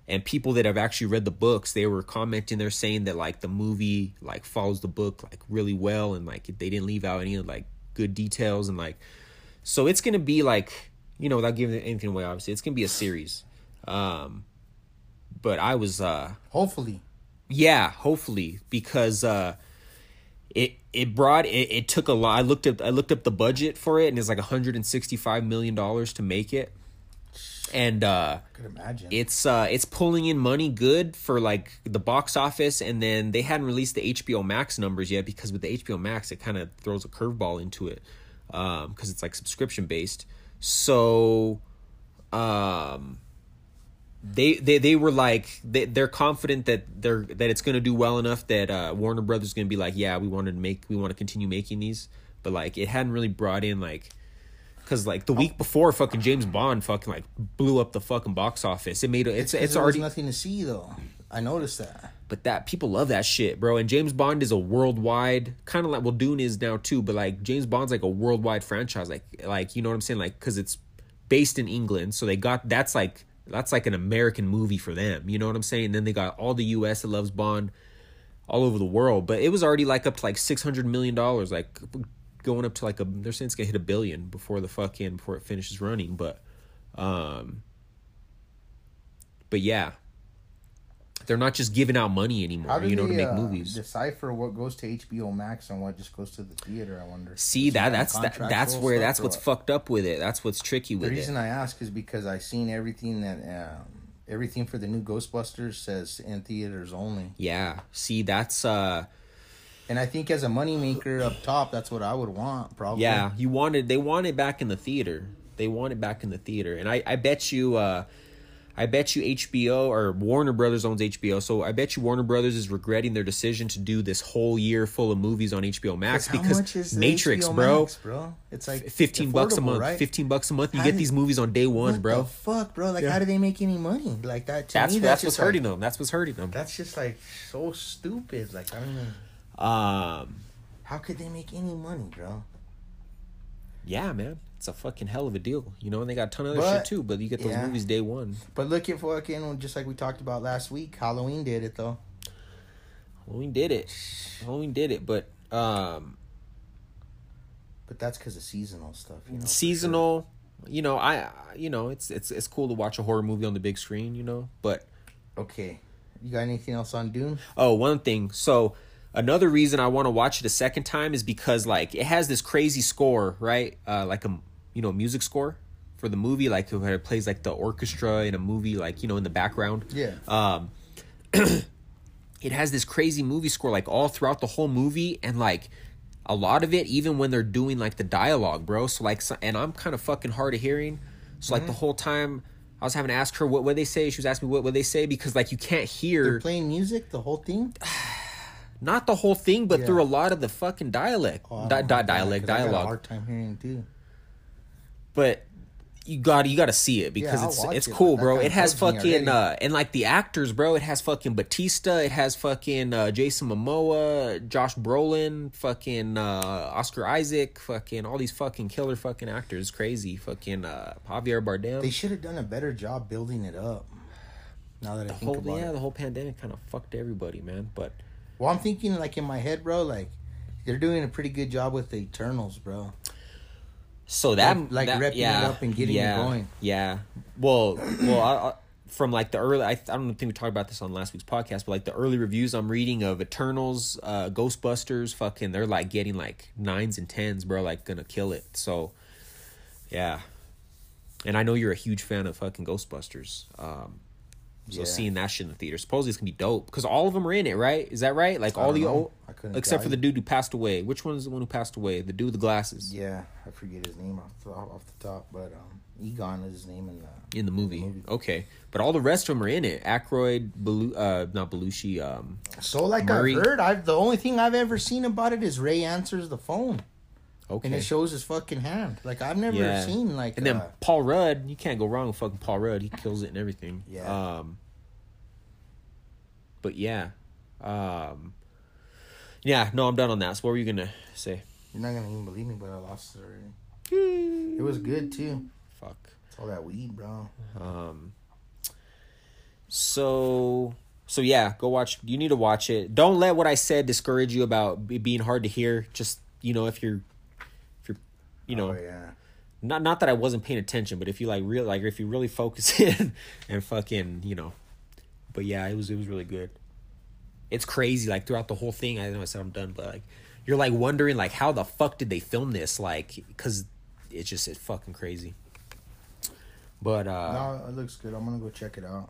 and people that have actually read the books they were commenting they're saying that like the movie like follows the book like really well and like they didn't leave out any of like good details and like so it's gonna be like you know without giving anything away obviously it's gonna be a series. Um but i was uh Hopefully. Yeah, hopefully because uh it it brought it, it took a lot. I looked up I looked up the budget for it and it's like 165 million dollars to make it. And uh I could imagine. it's uh it's pulling in money good for like the box office and then they hadn't released the HBO Max numbers yet because with the HBO Max it kind of throws a curveball into it um cuz it's like subscription based. So um they they they were like they, they're confident that they're that it's going to do well enough that uh Warner Brothers is going to be like yeah we wanted to make we want to continue making these but like it hadn't really brought in like cuz like the week before fucking James Bond fucking like blew up the fucking box office it made it's it's already nothing to see though. I noticed that. but that people love that shit, bro. And James Bond is a worldwide kind of like well, Dune is now too, but like James Bond's like a worldwide franchise, like like you know what I'm saying, like because it's based in England, so they got that's like that's like an American movie for them, you know what I'm saying? And then they got all the U.S. that loves Bond, all over the world, but it was already like up to like six hundred million dollars, like going up to like a they're saying it's gonna hit a billion before the fucking before it finishes running, but um, but yeah. They're not just giving out money anymore, you know, they to make uh, movies. decipher what goes to HBO Max and what just goes to the theater? I wonder. See Is that that's that, that's where that's what's what? fucked up with it. That's what's tricky with it. The reason it. I ask is because I've seen everything that um, everything for the new Ghostbusters says in theaters only, Yeah. See, that's uh and I think as a moneymaker up top, that's what I would want. Probably. yeah, you wanted they want it back in the theater. They want it back in the theater. And I I bet you uh I bet you HBO or Warner Brothers owns HBO, so I bet you Warner Brothers is regretting their decision to do this whole year full of movies on HBO Max because Matrix, HBO bro. Max, bro. It's like Fifteen bucks a month. right? Fifteen bucks a month. You How get did- these movies on day one, What bro. the fuck, bro? Like, Yeah. how do they make any money? Like that? To That's me, that's just what's hurting like, them. That's what's hurting them. That's just like so stupid. Like I don't even. Um, How could they make any money, bro? yeah, man, it's a fucking hell of a deal, you know. And they got a ton of other But- shit too. But you get those yeah. movies day one. But look at fucking just like we talked about last week. Halloween did it though. Halloween did it. Halloween did it, but um, But that's because of seasonal stuff. You know, seasonal. You know, I I- you know it's it's it's cool to watch a horror movie on the big screen. You know, but. Okay. You got anything else on Dune? Oh, one thing. So another reason I want to watch it a second time is because like it has this crazy score, right? Uh, like a you know music score for the movie, like where it plays like the orchestra in a movie, like you know in the background. Yeah. Um, it has this crazy movie score like all throughout the whole movie, and like a lot of it, even when they're doing like the dialogue, bro. So like, so, and I'm kind of fucking hard of hearing, so like the whole time. I was having to ask her what would they say. She was asking me what would they say because like you can't hear They're playing music the whole thing. not the whole thing, but Yeah. through a lot of the fucking dialect, Oh, Di- di- dialect, 'cause I got a dialogue. hard time hearing too. But you got you got to see it because I'll it's it's it, cool, bro. It has fucking uh and like the actors, bro. It has fucking Batista. It has fucking uh, Jason Momoa, Josh Brolin, fucking uh, Oscar Isaac, fucking all these fucking killer fucking actors. Crazy, fucking uh, Javier Bardem. They should have done a better job building it up. Now that I think whole about yeah, it. the whole pandemic kind of fucked everybody, man. But Well, I'm thinking like in my head, bro. Like they're doing a pretty good job with the Eternals, bro. So that Like- like that, repping it up and getting it yeah, going. Yeah. Well, well, I, I, from like the early, I, I don't think we talked about this on last week's podcast, but like the early reviews I'm reading of Eternals, uh, Ghostbusters, fucking, they're like getting like nines and tens, bro. Like gonna kill it. So, yeah. And I know you're a huge fan of fucking Ghostbusters. Um, so Yeah. seeing that shit in the theater, supposedly it's gonna be dope because all of them are in it, right? Is that right? Like all the know. old, couldn't except for the dude who passed away. Which one is the one who passed away? The dude with the glasses. Yeah, I forget his name off the, off the top, but um, Egon is his name in the in the movie. movie. Okay, but all the rest of them are in it. Aykroyd, Belu- uh, not Belushi. Um, So like Murray. I've heard, I've the only thing I've ever seen about it is Ray answers the phone okay, and it shows his fucking hand. Like I've never yeah. seen like and then uh, Paul Rudd. You can't go wrong with fucking Paul Rudd. He kills it and everything. Yeah. Um. But yeah, um. Yeah, no, I'm done on that. So what were you gonna say? you're not gonna even believe me, but I lost it already. It was good too. Fuck. It's all that weed, bro. Um. So so yeah, go watch. You need to watch it. Don't let what I said discourage you about it being hard to hear. Just you know, if you're, if you're, you know, oh, yeah. not not that I wasn't paying attention, but if you like real like if you really focus in and fucking you know, but yeah, it was it was really good. It's crazy like throughout the whole thing. I know I said I'm done, but like you're like wondering like how the fuck did they film this like because it's just it's fucking crazy. But uh, no, it looks good. I'm gonna go check it out.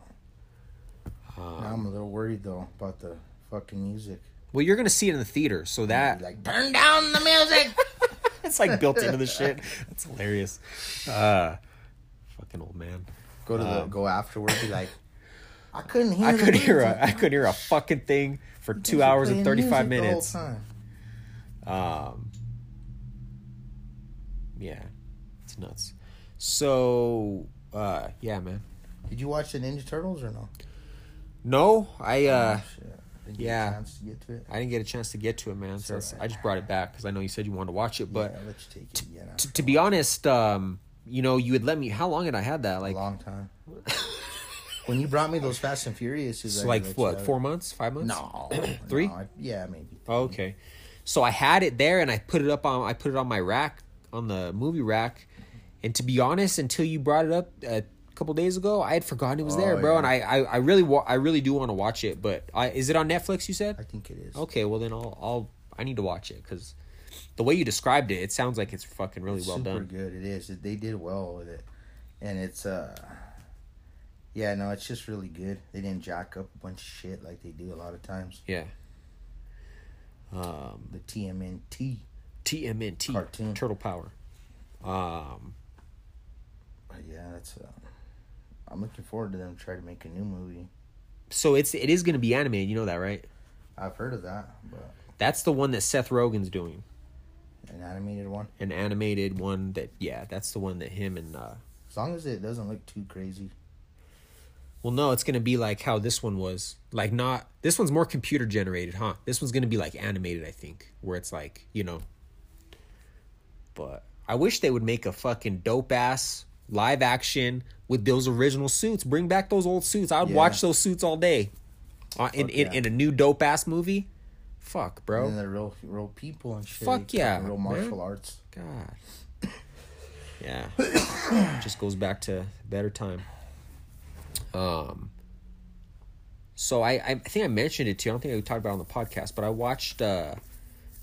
um, I'm a little worried though about the fucking music. well, you're gonna see it in the theater, so that like turn down the music. it's like built into the shit. That's hilarious. Uh, fucking old man. go to the Um, go afterward. Be like, I couldn't hear. I couldn't hear a. I couldn't hear a fucking thing for You two hours and thirty five music the whole minutes. Um, yeah, it's nuts. So, uh, yeah, man. Did you watch the Ninja Turtles or no? No, I uh, Oh. Didn't yeah. Get a chance to get to it. I didn't get a chance to get to it, man. So alright. I just brought it back because I know you said you wanted to watch it. But yeah, let you take it. T- to be honest, um, you know, you had let me. How long had I had that? Like a long time. when you brought me those Fast and Furious, it's like what? Four months? Five months? No, Three? no, I- yeah, maybe. Oh, okay. So I had it there and I put it up on I put it on my rack on the movie rack. And to be honest, until you brought it up a couple days ago, I had forgotten it was there, Oh, bro. yeah. And I, I, I really wa- I really do want to watch it, but I is it on Netflix? You said I think it is. okay. Well then I'll I'll I need to watch it because the way you described it, it sounds like it's fucking really It's well super done. good. It is. They did well with it, and it's uh, yeah, no, it's just really good. They didn't jack up a bunch of shit like they do a lot of times. Yeah. Um, The TMNT, TMNT Cartoon. Turtle Power. Um, but yeah, that's uh, I'm looking forward to them try to make a new movie. So it's it is going to be animated. You know that, right? I've heard of that, but That's the one that Seth Rogen's doing. an animated one. An animated one that yeah, that's the one that him and uh As long as it doesn't look too crazy. Well no, it's going to be like how this one was. Like not this one's more computer generated, huh? This one's going to be like animated, I think, where it's like, you know. But I wish they would make a fucking dope ass live action with those original suits. Bring back those old suits. I would Yeah. watch those suits all day. Uh, in, in yeah. in a new dope ass movie. Fuck, bro. And they're real, real people and shit. Fuck yeah, Real man. martial arts. God. Yeah. Just goes back to better time. Um. So I, I think I mentioned it too. I don't think I talked about it on the podcast, but I watched. uh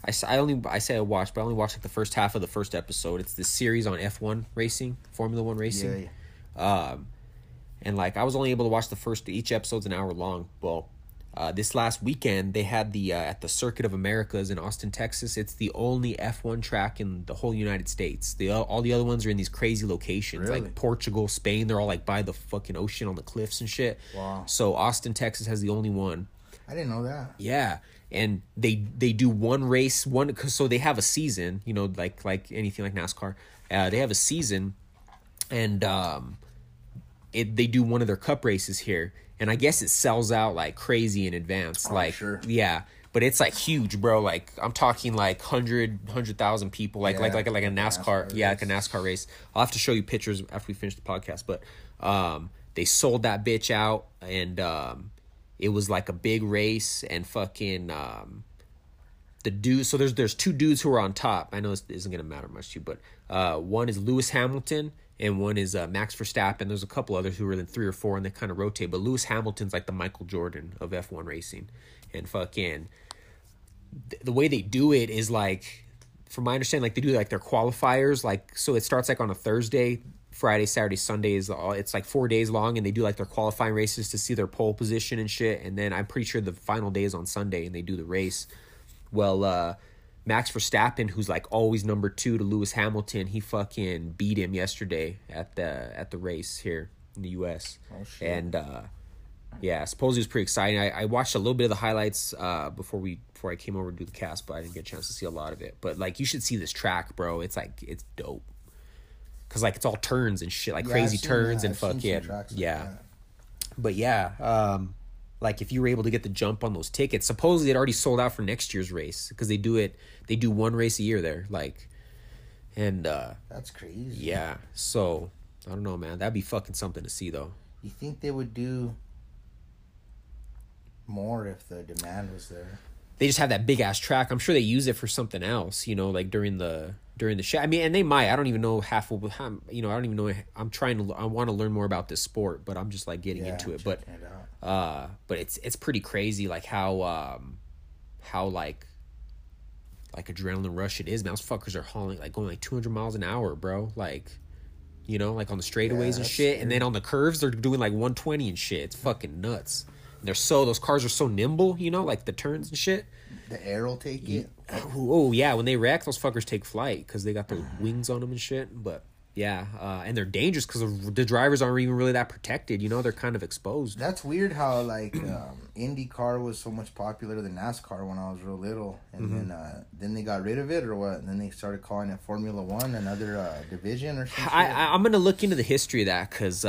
I, I only I say I watched, but I only watched like the first half of the first episode. It's this series on F one racing, Formula One racing. Yeah. Um, and like I was only able to watch the first each episode's an hour long. Well, uh, this last weekend they had the uh, at the Circuit of Americas in Austin, Texas. It's the only F one track in the whole United States. The all the other ones are in these crazy locations Really? like Portugal, Spain. They're all like by the fucking ocean on the cliffs and shit. Wow. So Austin, Texas has the only one. I didn't know that. Yeah, and they they do one race one cause, so they have a season. You know, like like anything like NASCAR, uh, they have a season, and um, it they do one of their cup races here, and I guess it sells out like crazy in advance. Oh, like sure. yeah. But it's like huge, bro. Like I'm talking like hundred hundred thousand people, like like Yeah, like like a like a NASCAR, NASCAR yeah, like a. NASCAR race. I'll have to show you pictures after we finish the podcast. But um, they sold that bitch out, and um, it was like a big race, and fucking um, the dude. So there's there's two dudes who are on top. I know this isn't gonna matter much to you, but uh, one is Lewis Hamilton. And one is uh, Max Verstappen. There's a couple others who are in three or four, and they kind of rotate. But Lewis Hamilton's like the Michael Jordan of F1 racing, and fucking th- the way they do it is like from my understanding like they do like their qualifiers like so it starts like on a thursday friday saturday sunday is all it's like four days long and they do like their qualifying races to see their pole position and shit and then i'm pretty sure the final day is on sunday and they do the race well uh max verstappen who's like always number two to lewis hamilton he fucking beat him yesterday at the at the race here in the us Oh, shit. and uh yeah, supposedly it was pretty exciting. I, I watched a little bit of the highlights uh, before we before I came over to do the cast, but I didn't get a chance to see a lot of it. But like, you should see this track, bro. It's like it's dope. Cause like it's all turns and shit, like Yeah, crazy turns that. and I've fucking tracks like yeah. But yeah, um, like if you were able to get the jump on those tickets, supposedly it already sold out for next year's race because they do it. They do one race a year there, like, and uh, That's crazy. yeah. So I don't know, man. That'd be fucking something to see though. You think they would do more if the demand was there? They just have that big ass track. I'm sure they use it for something else, you know, like during the during the show. I mean, and they might. I don't even know half of. You know, I don't even know. I'm trying to. I want to learn more about this sport, but I'm just like getting Yeah, into it. But it uh, but it's it's pretty crazy, like how um, how like like adrenaline rush it is. Man, those fuckers are hauling like going like 200 miles an hour, bro. Like. You know, like on the straightaways and that's shit, and then on the curves they're doing like 120 and shit. It's fucking nuts. They're so those cars are so nimble, you know, like the turns and shit. the air will take it. Oh yeah, when they wreck, those fuckers take flight because they got their wings on them and shit. But yeah, uh, and they're dangerous because the drivers aren't even really that protected. You know, they're kind of exposed. That's weird how like um, IndyCar was so much popular than NASCAR when I was real little, and Mm-hmm. then uh, then they got rid of it or what? And then they started calling it Formula One, another uh, division or something. I, I I'm gonna look into the history of that because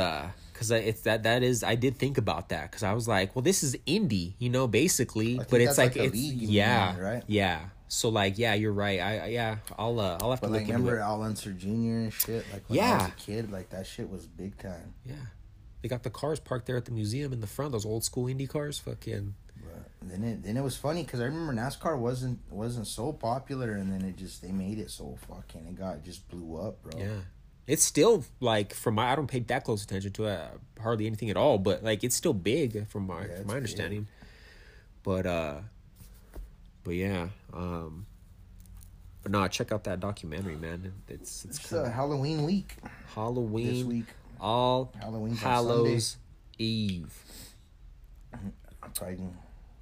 because it's that that is I did think about that because I was like, well, this is indie, you know, basically, but it's like, like it's league yeah, England, right? yeah. So like yeah, you're right. I, I yeah, I'll uh, I'll have to But look like, into remember it. Al Unser Jr. and shit? Like when I Yeah. was a kid, like that shit was big time. Yeah, they got the cars parked there at the museum in the front. Those old school indie cars, fucking. But then it then it was funny because I remember NASCAR wasn't wasn't so popular, and then it just they made it so fucking it got it just blew up, bro. Yeah. It's still like from my I don't pay that close attention to it, hardly anything at all, but like it's still big from my Yeah, from my big. understanding. But uh but yeah, um but no, check out that documentary, man. It's it's It's uh, Halloween week Halloween this week. all Halloween's on Hallows Eve. I'm probably gonna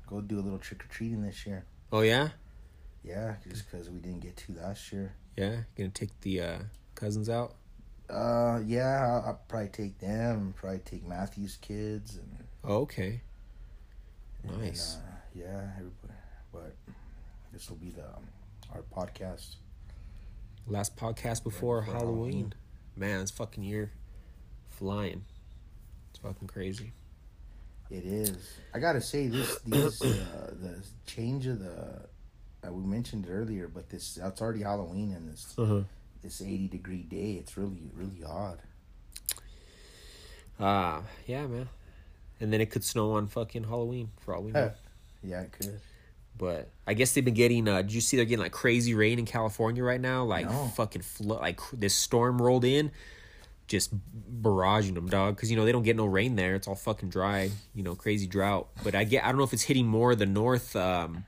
go do a little trick or treating this year. Oh yeah? Yeah, just because we didn't get to last year. Yeah, gonna take the uh cousins out. Uh, yeah, I'll, I'll probably take them. Probably take Matthew's kids and. Oh, okay. and, Nice. uh, yeah, everybody. But this will be the um, our podcast. Last podcast before before Halloween. Halloween. Man, this fucking year flying. It's fucking crazy. It is. I gotta say this. These uh, the change of the. Uh, we mentioned it earlier, but this that's already Halloween and this Uh-huh. This eighty degree day. It's really really odd. Ah, yeah, man. And then it could snow on fucking Halloween for all we know. Yeah, it could. But I guess they've been getting. Uh, did you see they're getting like crazy rain in California right now? Like No. fucking flood. Like this storm rolled in, just barraging them, dog. Because you know they don't get no rain there. It's all fucking dry. You know, crazy drought. But I get. I don't know if it's hitting more the north. Um,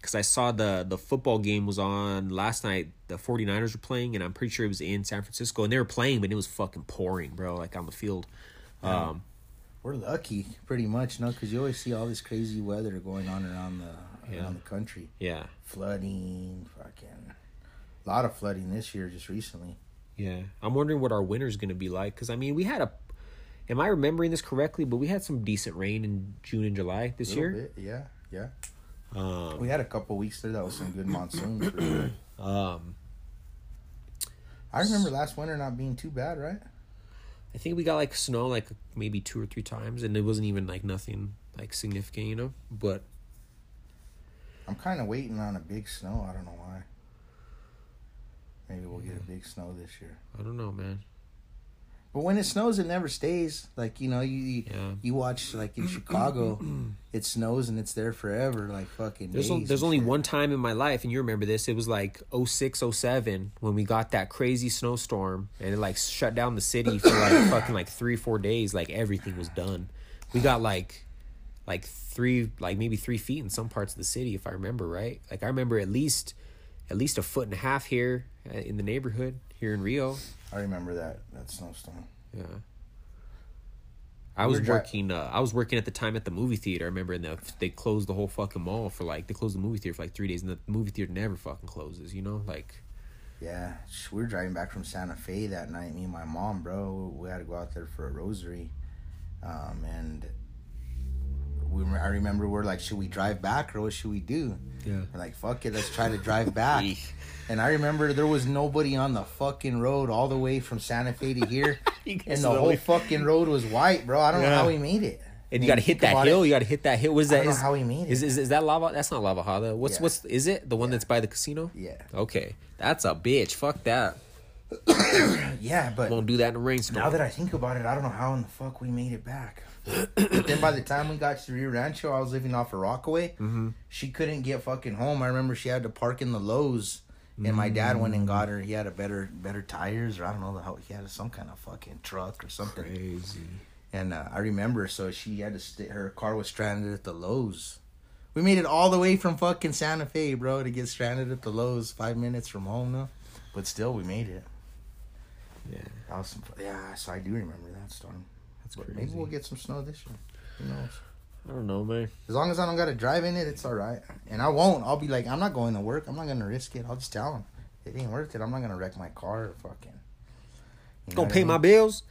because I saw the the football game was on last night. The 49ers were playing, and I'm pretty sure it was in San Francisco, and they were playing, but it was fucking pouring, bro. Like on the field. Um, We're lucky, pretty much, no, because you always see all this crazy weather going on around the Yeah. around the country. yeah, Flooding, fucking, a lot of flooding this year, just recently. Yeah, I'm wondering what our winter's going to be like because I mean we had a. Am I remembering this correctly? But we had some decent rain in June and July this year. bit, yeah, yeah. Um, We had a couple weeks there that was some good monsoon. For sure. um, I remember last winter not being too bad, right? I think we got like snow like maybe two or three times, and it wasn't even like nothing like significant, you know. But I'm kind of waiting on a big snow. I don't know why. Maybe we'll get a big snow this year. I don't know, man. But when it snows, it never stays. Like you know, you you, Yeah. you watch like in Chicago, it snows and it's there forever. Like fucking. There's days o- there's only shit. one time in my life, and you remember this. It was like 06, 07 when we got that crazy snowstorm, and it like shut down the city for like fucking like three four days. Like everything was done. We got like like three like maybe three feet in some parts of the city, if I remember right. Like I remember at least at least a foot and a half here uh, in the neighborhood here in Rio. I remember that that snowstorm. Yeah. I was dri- working. Uh, I was working at the time at the movie theater. I remember, and the, they closed the whole fucking mall for like they closed the movie theater for like three days, and the movie theater never fucking closes. You know, like Yeah, we were driving back from Santa Fe that night. Me and my mom, bro, we had to go out there for a rosary, um, and we. I remember we're like, should we drive back or what should we do? yeah, We're like, fuck it, let's try to drive back. And I remember there was nobody on the fucking road all the way from Santa Fe to here, and the whole fucking road was white, bro. I don't know how we made it. and you And got to hit that hill. it, You got to hit that hill. Was I that know how we made it. is, is is that lava? That's not La Bajada. What's Yeah. what's is it the one Yeah. that's by the casino? Yeah, Okay, that's a bitch. Fuck that. yeah, but Won't do that in a rainstorm. Now that I think about it, I don't know how in the fuck we made it back. But then by the time we got to Rio Rancho, I was living off of Rockaway. Mm-hmm. She couldn't get fucking home. I remember she had to park in the Lowe's, and my dad went and got her. He had a better better tires, or I don't know the how he had some kind of fucking truck or something. Crazy. And uh, I remember, so she had to stay. Her car was stranded at the Lowe's. We made it all the way from fucking Santa Fe, bro, to get stranded at the Lowe's, five minutes from home, though. But still, we made it. Yeah, That was some, yeah, so I do remember that storm. That's But crazy. maybe we'll get some snow this year. Who knows? I don't know, man. As long as I don't got to drive in it, it's all right. And I won't. I'll be like, I'm not going to work. I'm not going to risk it. I'll just tell them. It ain't worth it. I'm not going to wreck my car or fucking. You Gonna pay I my bills.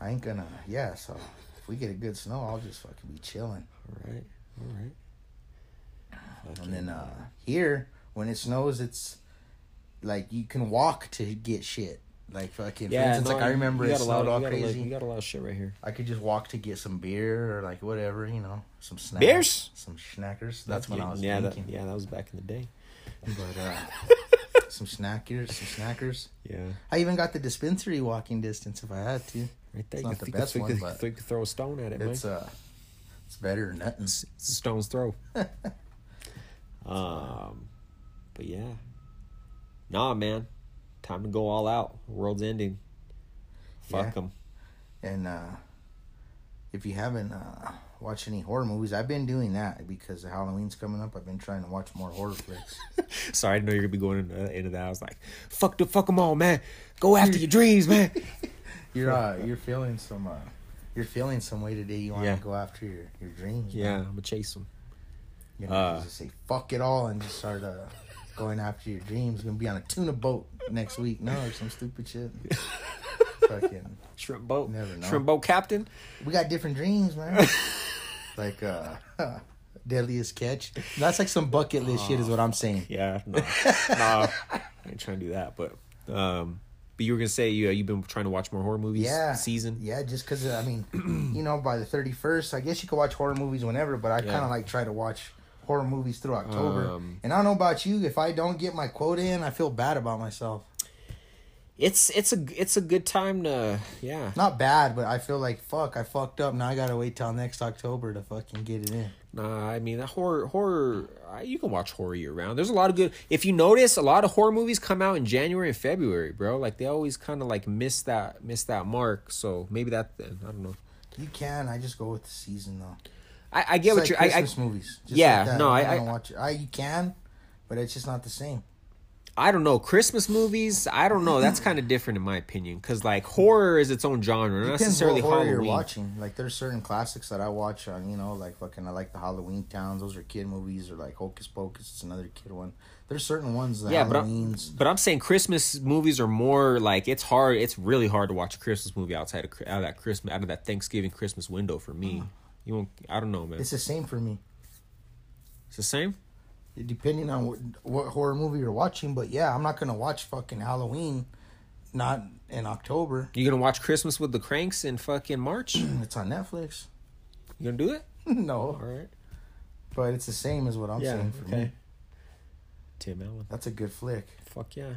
I ain't to. Yeah, so if we get a good snow, I'll just fucking be chilling. All right, all right. And then uh here, when it snows, it's like you can walk to get shit. Like fucking, for instance, no, like I remember it got a lot snowed of- all crazy. You got a lot of shit right here. I could just walk to get some beer or like whatever, you know, some snacks. Beers? Some schnackers. That's, when I was yeah, that, yeah, that was back in the day. But uh, some snackers, some snackers. Yeah, I even got the dispensary walking distance if I had to. right there. It's you not the best one, but you could throw a stone at it, It's man. uh, it's better than nothing. It's, it's a stone's throw. um, but yeah, nah, man, time to go all out. World's ending. Fuck Yeah. them. And uh, if you haven't uh, watched any horror movies, I've been doing that because Halloween's coming up. I've been trying to watch more horror flicks. Sorry, I didn't know you're gonna be going into, into that. I was like, fuck the fuck them all, man. Go after your dreams, man. You're uh, you're feeling some uh, you're feeling some way today. You want Yeah. to go after your your dreams. yeah, man. I'm gonna chase them. You know, Uh. just say fuck it all and just start uh, going after your dreams. Gonna be on a tuna boat next week, no, or some stupid shit. fucking, Shrimp boat. Never know. Shrimp boat captain. we got different dreams, man. like uh, deadliest catch. That's like some bucket list shit, is what I'm saying. Yeah, no, no, I ain't trying to do that. But, um, but you were gonna say you uh, you've been trying to watch more horror movies. Yeah, season. Yeah, just because I mean, you know, by the 31st, I guess you could watch horror movies whenever, but I Yeah. kind of like try to watch horror movies through October. Um, and I don't know about you, if I don't get my quote in, I feel bad about myself. It's it's a it's a good time to yeah. Not bad, but I feel like fuck, I fucked up. Now I gotta wait till next October to fucking get it in. Nah, I mean, that horror, horror. You can watch horror year round. There's a lot of good. If you notice, a lot of horror movies come out in January and February, bro. Like they always kind of like miss that miss that mark. So maybe that. I don't know. You can. I just go with the season though. I, I get It's what like you're. I, I Christmas movies. Just Yeah, like no, I- I don't watch it. I you can, but it's just not the same. I don't know. Christmas movies. I don't know. That's kind of different in my opinion. Because like horror is its own genre, not necessarily horror Halloween. you're watching. Like there's certain classics that I watch on, you know, like fucking I like the Halloween Towns. Those are kid movies, or like Hocus Pocus. It's another kid one. There's certain ones that Yeah, but I'm, but I'm saying Christmas movies are more like it's hard. It's really hard to watch a Christmas movie outside of out of that Christmas out of that Thanksgiving Christmas window for me. Uh-huh. You won't. I don't know, man. It's the same for me, It's the same. depending on what, what horror movie you're watching. But yeah, I'm not gonna watch fucking Halloween, not in October. You gonna watch Christmas with the Cranks in fucking March? It's on Netflix. You gonna do it? no, All right. but it's the same as what I'm saying for me. Tim Allen. That's a good flick. Fuck yeah.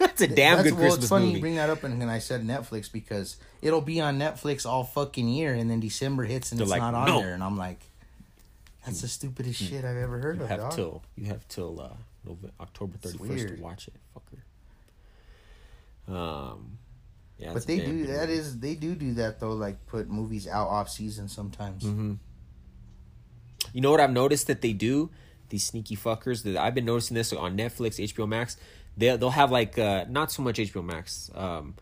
That's a damn That's, good well, Christmas it's funny movie. you bring that up, and, and I said Netflix because it'll be on Netflix all fucking year, and then December hits and They're it's like, not on "No." there, and I'm like, that's the stupidest shit I've ever heard you of. have dog. till you have till uh, November, October thirty first to watch it, fucker. Um, yeah, But they do that is they do do that though, like put movies out off season sometimes. Mm-hmm. You know what I've noticed that they do? These sneaky fuckers. That I've been noticing this on Netflix, HBO Max. They they'll have like uh, not so much HBO Max. Um,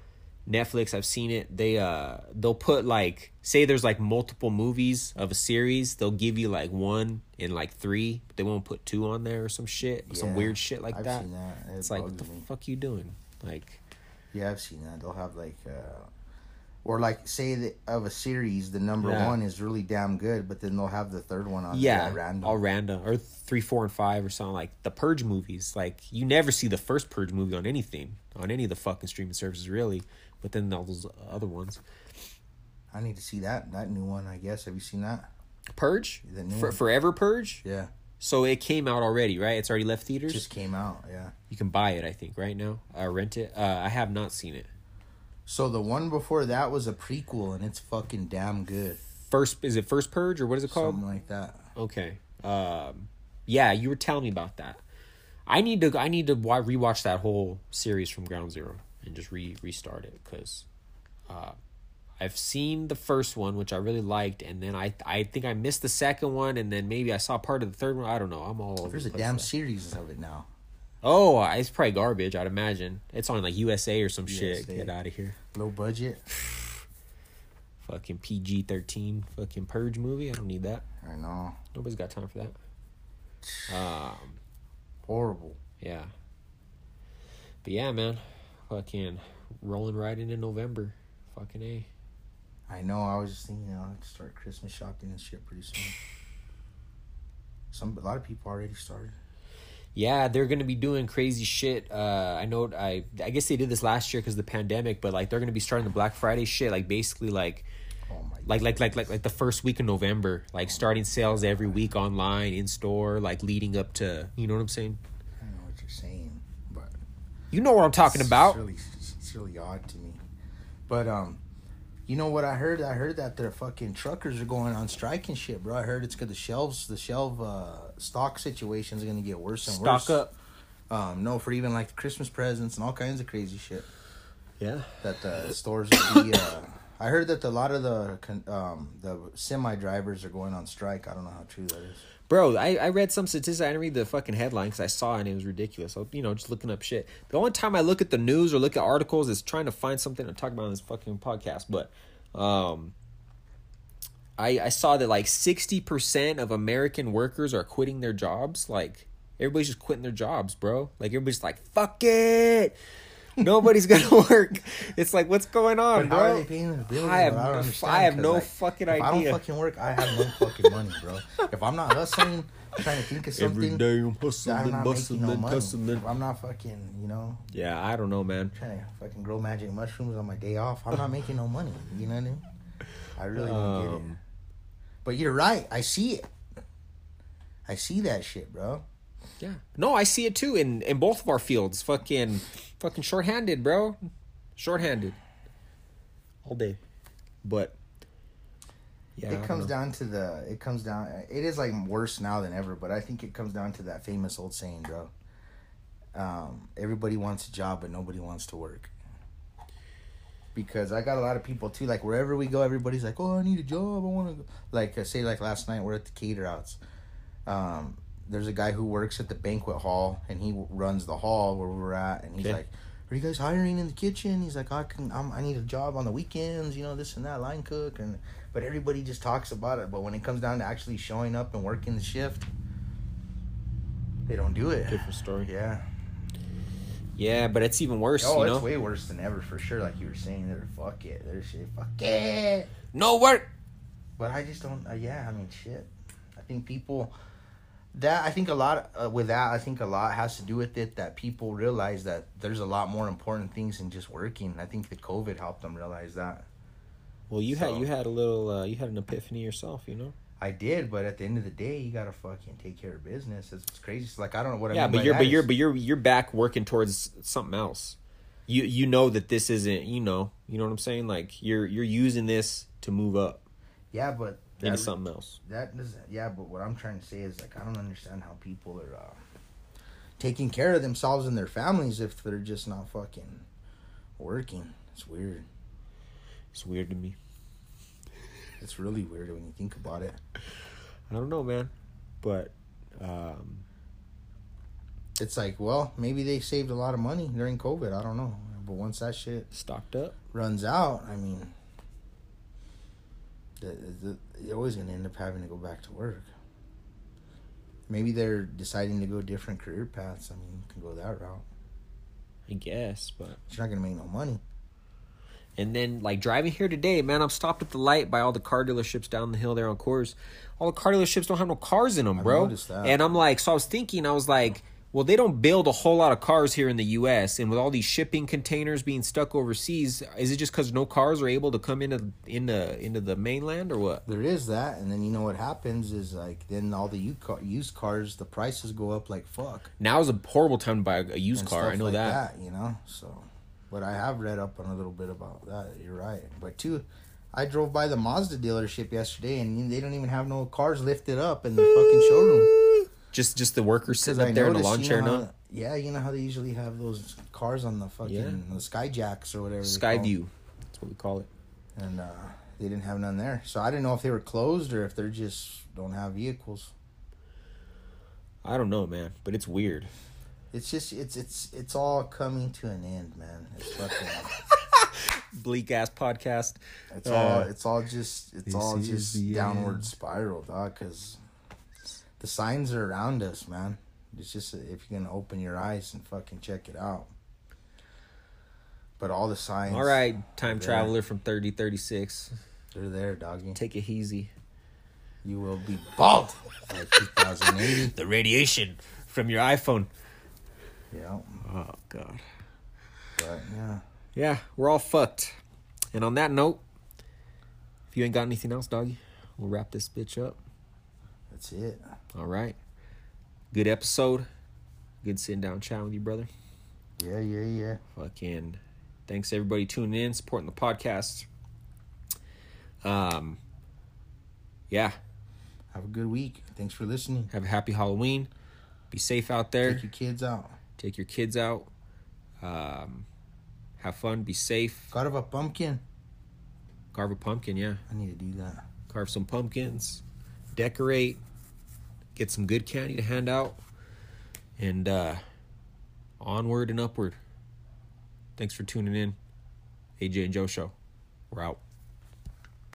Netflix, I've seen it. They uh they'll put like say there's like multiple movies of a series. They'll give you like one and like three, but they won't put two on there or some shit, some weird shit like I've that. that. It It's like what the me. fuck you doing? Like Yeah, I've seen that. They'll have like, uh, or like say that of a series, the number Yeah. one is really damn good, but then they'll have the third one on. yeah, random. all random or three, four, and five or something like the Purge movies. Like you never see the first Purge movie on anything on any of the fucking streaming services really, but then all those other ones. I need to see that that new one. I guess. Have you seen that? Purge, The new For. Forever Purge. Yeah, So it came out already, right? It's already left theaters. just came out. Yeah. you can buy it, I think, right now. Uh, rent it. Uh, I have not seen it. So the one before that was a prequel, and it's fucking damn good. First, is it First Purge or what is it called? Something like that. Okay. Um, yeah, you were telling me about that. I need to. I need to wa- rewatch that whole series from Ground Zero and just re restart it because uh, I've seen the first one, which I really liked, and then I I think I missed the second one, and then maybe I saw part of the third one. I don't know. I'm all over. There's the a damn series of it now. Oh, it's probably garbage. I'd imagine it's on like USA or some shit. Get out of here. Low budget. Fucking PG thirteen. Fucking purge movie. I don't need that. I know. Nobody's got time for that. Um. Horrible. Yeah. But yeah, man. Fucking rolling right into November. Fucking A. I know. I was just thinking I'll start Christmas shopping and shit pretty soon. Some a lot of people already started. Yeah, they're gonna be doing crazy shit. Uh, I know. I I guess they did this last year because of the pandemic, but like they're gonna be starting the Black Friday shit. Like basically, like Oh like like like like like the first week of November. Like starting sales every week online, in store, like leading up to. You know what I'm saying? I know what you're saying, but You know what I'm talking about. It's really, it's really odd to me. But um, you know what I heard? I heard that their fucking truckers are going on strike and shit, bro. I heard it's because the shelves, the shelf uh, stock situation is gonna get worse and worse. Stock worse. up. Um, no, for even like Christmas presents and all kinds of crazy shit Yeah. that the stores will be. Uh, I heard that a lot of the con- um the semi drivers are going on strike. I don't know how true that is. Bro, I, I read some statistics. I didn't read the fucking headline because I saw it and it was ridiculous. So, you know, just looking up shit. The only time I look at the news or look at articles is trying to find something to talk about on this fucking podcast. But um, I I saw that like sixty percent of American workers are quitting their jobs. Like everybody's just quitting their jobs, bro. Like everybody's like, fuck it. Nobody's gonna work. It's like, what's going on, But how are bro? they paying the bills? I have- bro? don't I understand, have 'cause, no like, fucking if I idea. don't fucking work, I have no fucking money, bro. If I'm not hustling, trying to think of something, Every day I'm I'm hustling, not bustling, no money. hustling. If I'm not fucking, you know, Yeah, I don't know, man. trying to fucking grow magic mushrooms on my day off, I'm not making no money. You know what I mean? I really don't get it. Um, But you're right. I see it. I see that shit, bro. Yeah. No, I see it too in in both of our fields. Fucking fucking shorthanded, bro. Shorthanded. All day. But yeah, it comes down to the. It comes down. It is like worse now than ever, but I think it comes down to that famous old saying, bro. Um, everybody wants a job, but nobody wants to work. Because I got a lot of people too. Like wherever we go, everybody's like, "Oh, I need a job. I want to." Like uh, say, like last night, we're at the cater outs. Um, there's a guy who works at the banquet hall, and he runs the hall where we were at, and he's Okay. like, "Are you guys hiring in the kitchen?" He's like, "I can. I'm, I need a job on the weekends. You know, this and that, line cook." And but everybody just talks about it. But when it comes down to actually showing up and working the shift, they don't do it. different story. Yeah. Yeah, but it's even worse, Oh, you it's way worse than ever for sure. Like you were saying, they're fuck it. They're shit. Fuck it. No work. But I just don't. Uh, yeah, I mean, shit. I think people. That I think a lot uh, with that I think a lot has to do with it that people realize that there's a lot more important things than just working. I think the COVID helped them realize that. Well, you So- had you had a little uh, you had an epiphany yourself, you know. I did, but at the end of the day, you gotta fucking take care of business. It's, it's crazy. It's like I don't know what I yeah, mean but by you're that but you're but you're you're back working towards something else. You you know that this isn't you know you know what I'm saying. Like you're you're using this to move up yeah, but into something else. that doesn't. Yeah, but what I'm trying to say is like I don't understand how people are uh, taking care of themselves and their families if they're just not fucking working. It's weird. It's weird to me. It's really weird when you think about it. I don't know, man, but um, It's like, well, maybe they saved a lot of money during COVID. I don't know. But once that shit stocked up. runs out, I mean, the, the, you're always going to end up having to go back to work. Maybe they're deciding to go different career paths. I mean, you can go that route. I guess, but you're not going to make no money. And then like driving here today, man, I'm stopped at the light by all the car dealerships down the hill there on Coors. All the car dealerships don't have no cars in them, bro. that. And I'm like, so I was thinking, I was like, well, they don't build a whole lot of cars here in the U.S. And with all these shipping containers being stuck overseas, is it just because no cars are able to come into into into the mainland or what? There is that, and then you know what happens is like then all the used cars, the prices go up like fuck. Now is a horrible time to buy a used and car. I know like that. You know, so. But I have read up on a little bit about that. You're right. But two, I drove by the Mazda dealership yesterday, and they don't even have no cars lifted up in the fucking showroom. Just just the workers sitting up there in a noticed, lawn chair now. how- Yeah, you know how they usually have those cars on the fucking Yeah. the Skyjacks or whatever. they. Skyview. That's what we call it. and uh, they didn't have none there. So I didn't know if they were closed or if they're just don't have vehicles. I don't know, man, but it's weird. It's just it's it's it's all coming to an end, man. It's fucking. Bleak ass podcast. It's all Uh, it's all just it's all just downward end. spiral, dog. Because the signs are around us, man. It's just if you're gonna open your eyes and fucking check it out. But all the signs, All right, time traveler from 3036. they're there, doggy. Take it easy. You will be bald by 2080. The radiation from your iPhone. Yeah, Oh god. but yeah. Yeah, we're all fucked. And on that note, if you ain't got anything else, doggy, we'll wrap this bitch up. That's it. All right. Good episode. Good sitting down chatting with you, brother. Yeah, yeah, yeah. Fucking thanks everybody tuning in, supporting the podcast. Um yeah, Have a good week. Thanks for listening. have a happy Halloween. Be safe out there. Take your kids out. Take your kids out. Um have fun, be safe. Carve a pumpkin. Carve a pumpkin, yeah. I need to do that. Carve some pumpkins. Decorate. Get some good candy to hand out. And uh onward and upward. Thanks for tuning in. AJ and Joe Show. We're out.